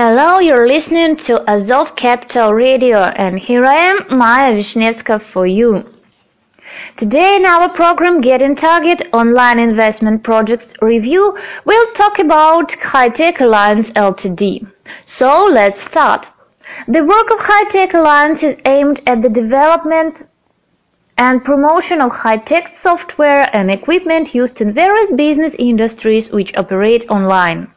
Hello, you're listening to Azov Capital Radio, and here I am, Maya Vishnevska, for you. Today in our program Getting Target Online Investment Projects Review, we'll talk about High-Tech Alliance Ltd. So let's start. The work of High-Tech Alliance is aimed at the development and promotion of high-tech software and equipment used in various business industries which operate online.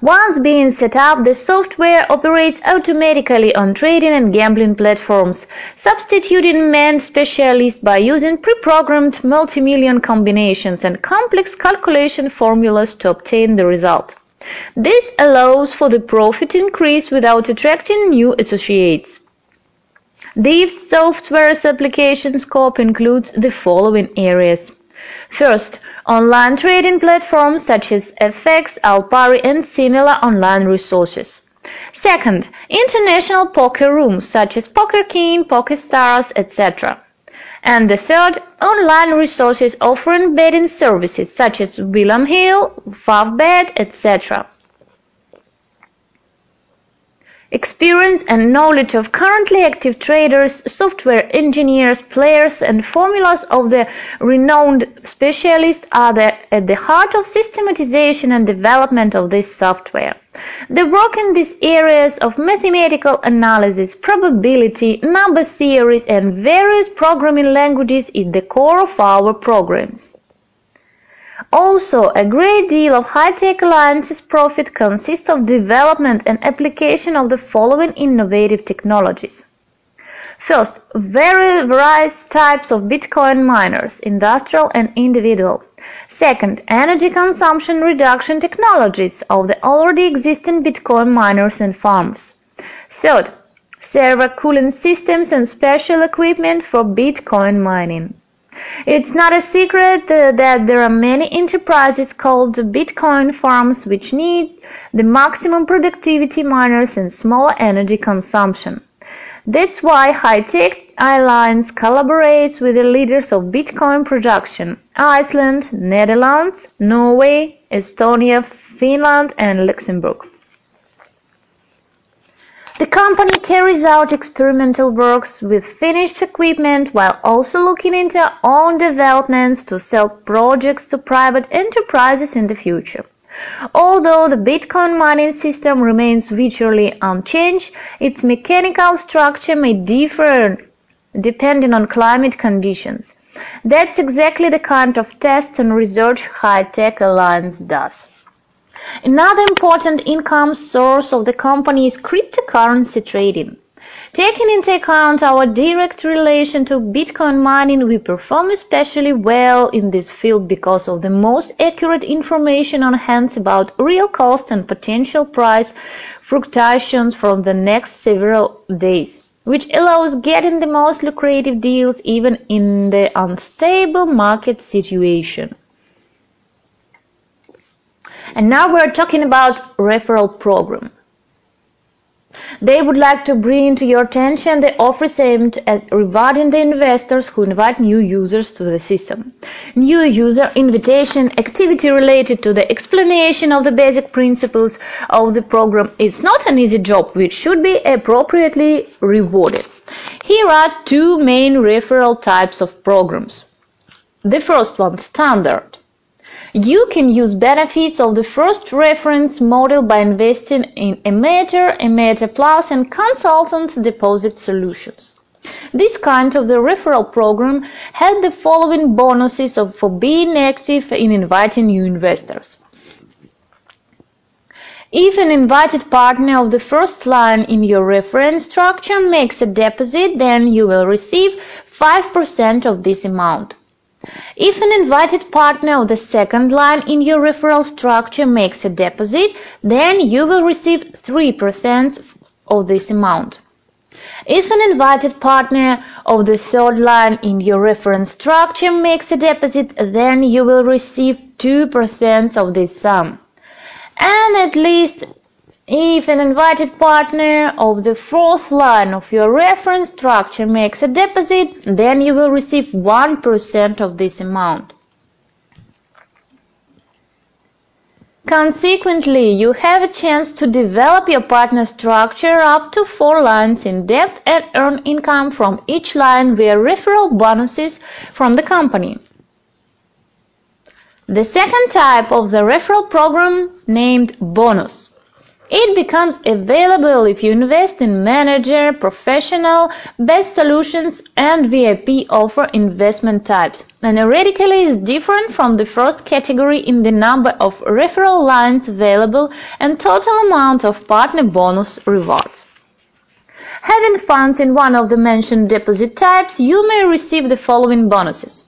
Once being set up, the software operates automatically on trading and gambling platforms, substituting manned specialists by using pre-programmed multimillion combinations and complex calculation formulas to obtain the result. This allows for the profit increase without attracting new associates. This software's application scope includes the following areas. First, online trading platforms such as FX, Alpari and similar online resources. Second, international poker rooms such as Poker King, PokerStars, etc. And the third, online resources offering betting services such as William Hill, Favbet, etc. Experience and knowledge of currently active traders, software engineers, players, and formulas of the renowned specialists are at the heart of systematization and development of this software. The work in these areas of mathematical analysis, probability, number theories, and various programming languages is the core of our programs. Also, a great deal of High-Tech Alliance's profit consists of development and application of the following innovative technologies. First, various types of Bitcoin miners, industrial and individual. Second, energy consumption reduction technologies of the already existing Bitcoin miners and farms. Third, server cooling systems and special equipment for Bitcoin mining. It's not a secret uh, that there are many enterprises called Bitcoin farms which need the maximum productivity miners and smaller energy consumption. That's why High-Tech Alliance collaborates with the leaders of Bitcoin production Iceland, Netherlands, Norway, Estonia, Finland and Luxembourg. The company carries out experimental works with finished equipment while also looking into own developments to sell projects to private enterprises in the future. Although the Bitcoin mining system remains virtually unchanged, its mechanical structure may differ depending on climate conditions. That's exactly the kind of tests and research High-Tech Alliance does. Another important income source of the company is cryptocurrency trading. Taking into account our direct relation to Bitcoin mining, we perform especially well in this field because of the most accurate information on hand about real cost and potential price fluctuations from the next several days, which allows getting the most lucrative deals even in the unstable market situation. And now we're talking about referral program. They would like to bring to your attention the offers aimed at uh, rewarding the investors who invite new users to the system. New user invitation activity related to the explanation of the basic principles of the program is not an easy job which should be appropriately rewarded. Here are two main referral types of programs. The first one, standard. You can use benefits of the first reference model by investing in Amateur, Amateur Plus and consultants deposit solutions. This kind of the referral program had the following bonuses of, for being active in inviting new investors. If an invited partner of the first line in your reference structure makes a deposit, then you will receive 5% of this amount. If an invited partner of the second line in your referral structure makes a deposit, then you will receive 3% of this amount. If an invited partner of the third line in your reference structure makes a deposit, then you will receive 2% of this sum. And at least if an invited partner of the fourth line of your reference structure makes a deposit, then you will receive 1% of this amount. Consequently, you have a chance to develop your partner structure up to four lines in depth and earn income from each line via referral bonuses from the company. The second type of the referral program named bonus. It becomes available if you invest in manager, professional, best solutions and VIP offer investment types and radically is different from the first category in the number of referral lines available and total amount of partner bonus rewards. Having funds in one of the mentioned deposit types, you may receive the following bonuses.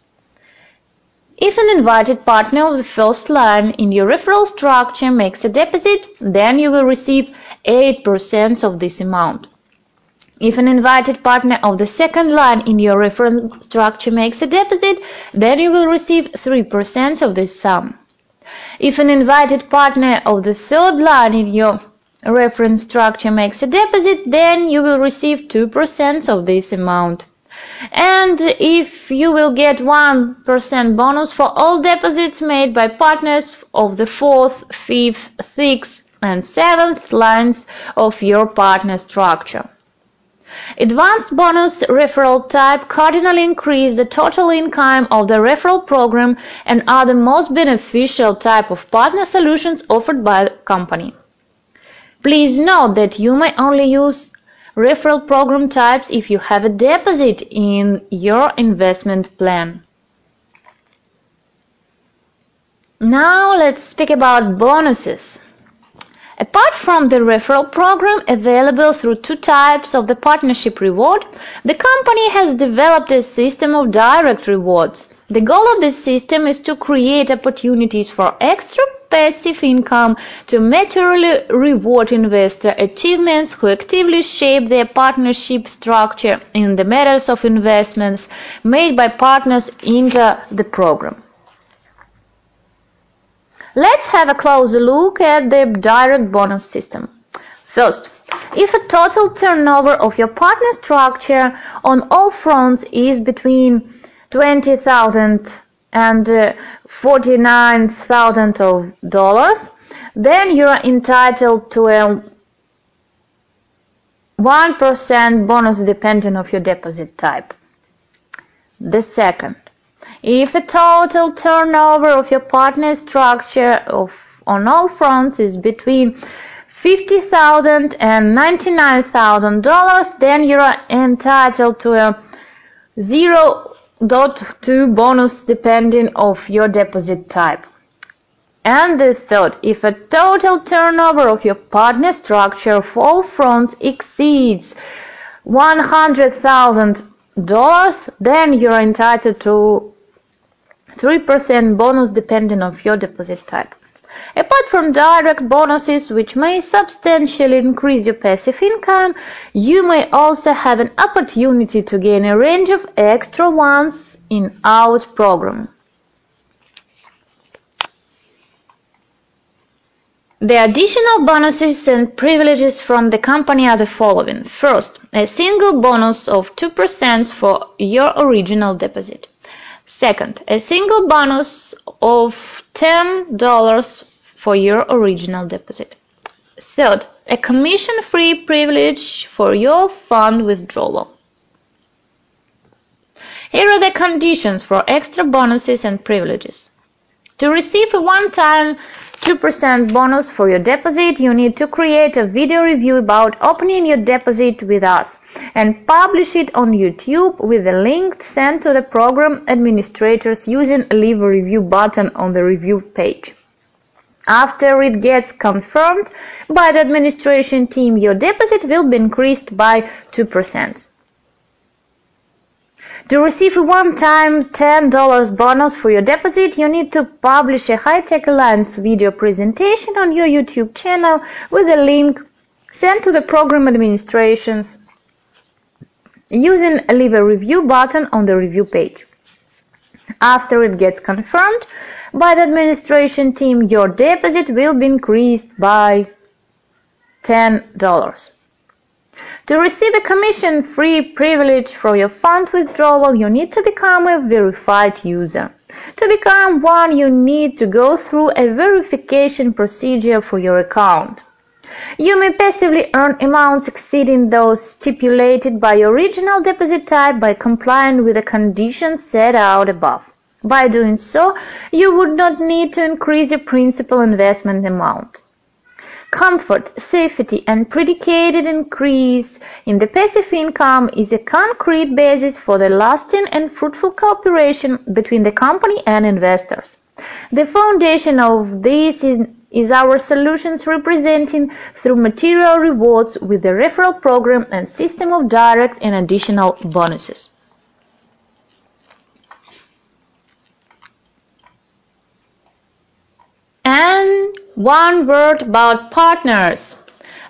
If an invited partner of the first line in your referral structure makes a deposit, then you will receive 8% of this amount. If an invited partner of the second line in your referral structure makes a deposit, then you will receive 3% of this sum. If an invited partner of the third line in your reference structure makes a deposit, then you will receive 2% of this amount. And if you will get 1% bonus for all deposits made by partners of the fourth, fifth, sixth, and seventh lines of your partner structure. Advanced bonus referral type cardinally increase the total income of the referral program and are the most beneficial type of partner solutions offered by the company. Please note that you may only use referral program types if you have a deposit in your investment plan. Now let's speak about bonuses. Apart from the referral program available through two types of the partnership reward, the company has developed a system of direct rewards. The goal of this system is to create opportunities for extra passive income to materially reward investor achievements who actively shape their partnership structure in the matters of investments made by partners into the program. Let's have a closer look at the direct bonus system. First, if a total turnover of your partner structure on all fronts is between 20,000 and uh, $49,000, then you are entitled to a 1% bonus depending of your deposit type. The second, if the total turnover of your partner structure of on all fronts is between $50,000 and $99,000, then you are entitled to a zero dot two bonus depending of your deposit type. And the third, if a total turnover of your partner structure of all fronts exceeds $100,000, then you're entitled to 3% bonus depending on your deposit type. Apart from direct bonuses which may substantially increase your passive income, you may also have an opportunity to gain a range of extra ones in out program. The additional bonuses and privileges from the company are the following. First, a single bonus of 2% for your original deposit. Second, a single bonus of $10 for your original deposit. Third, a commission-free privilege for your fund withdrawal. Here are the conditions for extra bonuses and privileges. To receive a one-time 2% bonus for your deposit, you need to create a video review about opening your deposit with us and publish it on YouTube with a link sent to the program administrators using leave a review button on the review page. After it gets confirmed by the administration team, your deposit will be increased by 2%. To receive a one-time $10 bonus for your deposit, you need to publish a High-Tech Alliance video presentation on your YouTube channel with a link sent to the program administrations using leave a review button on the review page. After it gets confirmed, by the administration team, your deposit will be increased by $10. To receive a commission-free privilege for your fund withdrawal, you need to become a verified user. To become one, you need to go through a verification procedure for your account. You may passively earn amounts exceeding those stipulated by your original deposit type by complying with the conditions set out above. By doing so, you would not need to increase your principal investment amount. Comfort, safety, and predicated increase in the passive income is a concrete basis for the lasting and fruitful cooperation between the company and investors. The foundation of this is our solutions representing through material rewards with the referral program and system of direct and additional bonuses. And one word about partners.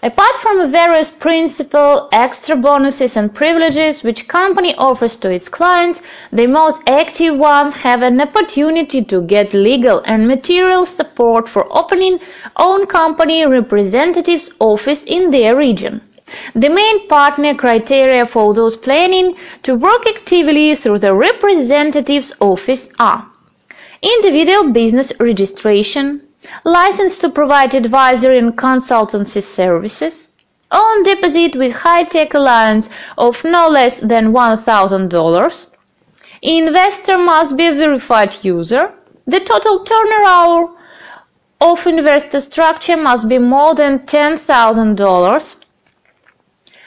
Apart from various principal, extra bonuses and privileges which company offers to its clients, the most active ones have an opportunity to get legal and material support for opening own company representative's office in their region. The main partner criteria for those planning to work actively through the representative's office are individual business registration, license to provide advisory and consultancy services, on deposit with high-tech alliance of no less than $1,000, investor must be a verified user, the total turnover of investor structure must be more than $10,000,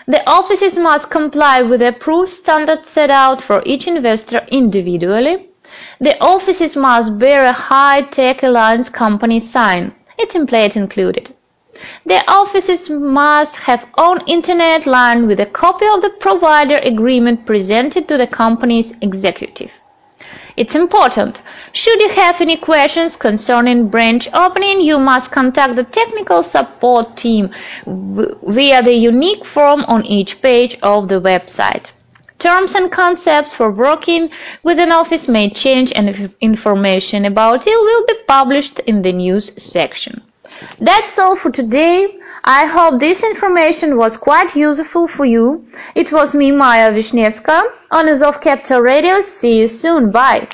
the offices must comply with approved standards set out for each investor individually, the offices must bear a high-tech alliance company sign, template included. The offices must have own internet line with a copy of the provider agreement presented to the company's executive. It's important. Should you have any questions concerning branch opening, you must contact the technical support team via the unique form on each page of the website. Terms and concepts for working with an office may change and information about it will be published in the news section. That's all for today. I hope this information was quite useful for you. It was me, Maya Vishnevska, on Azov Capital Radio. See you soon. Bye.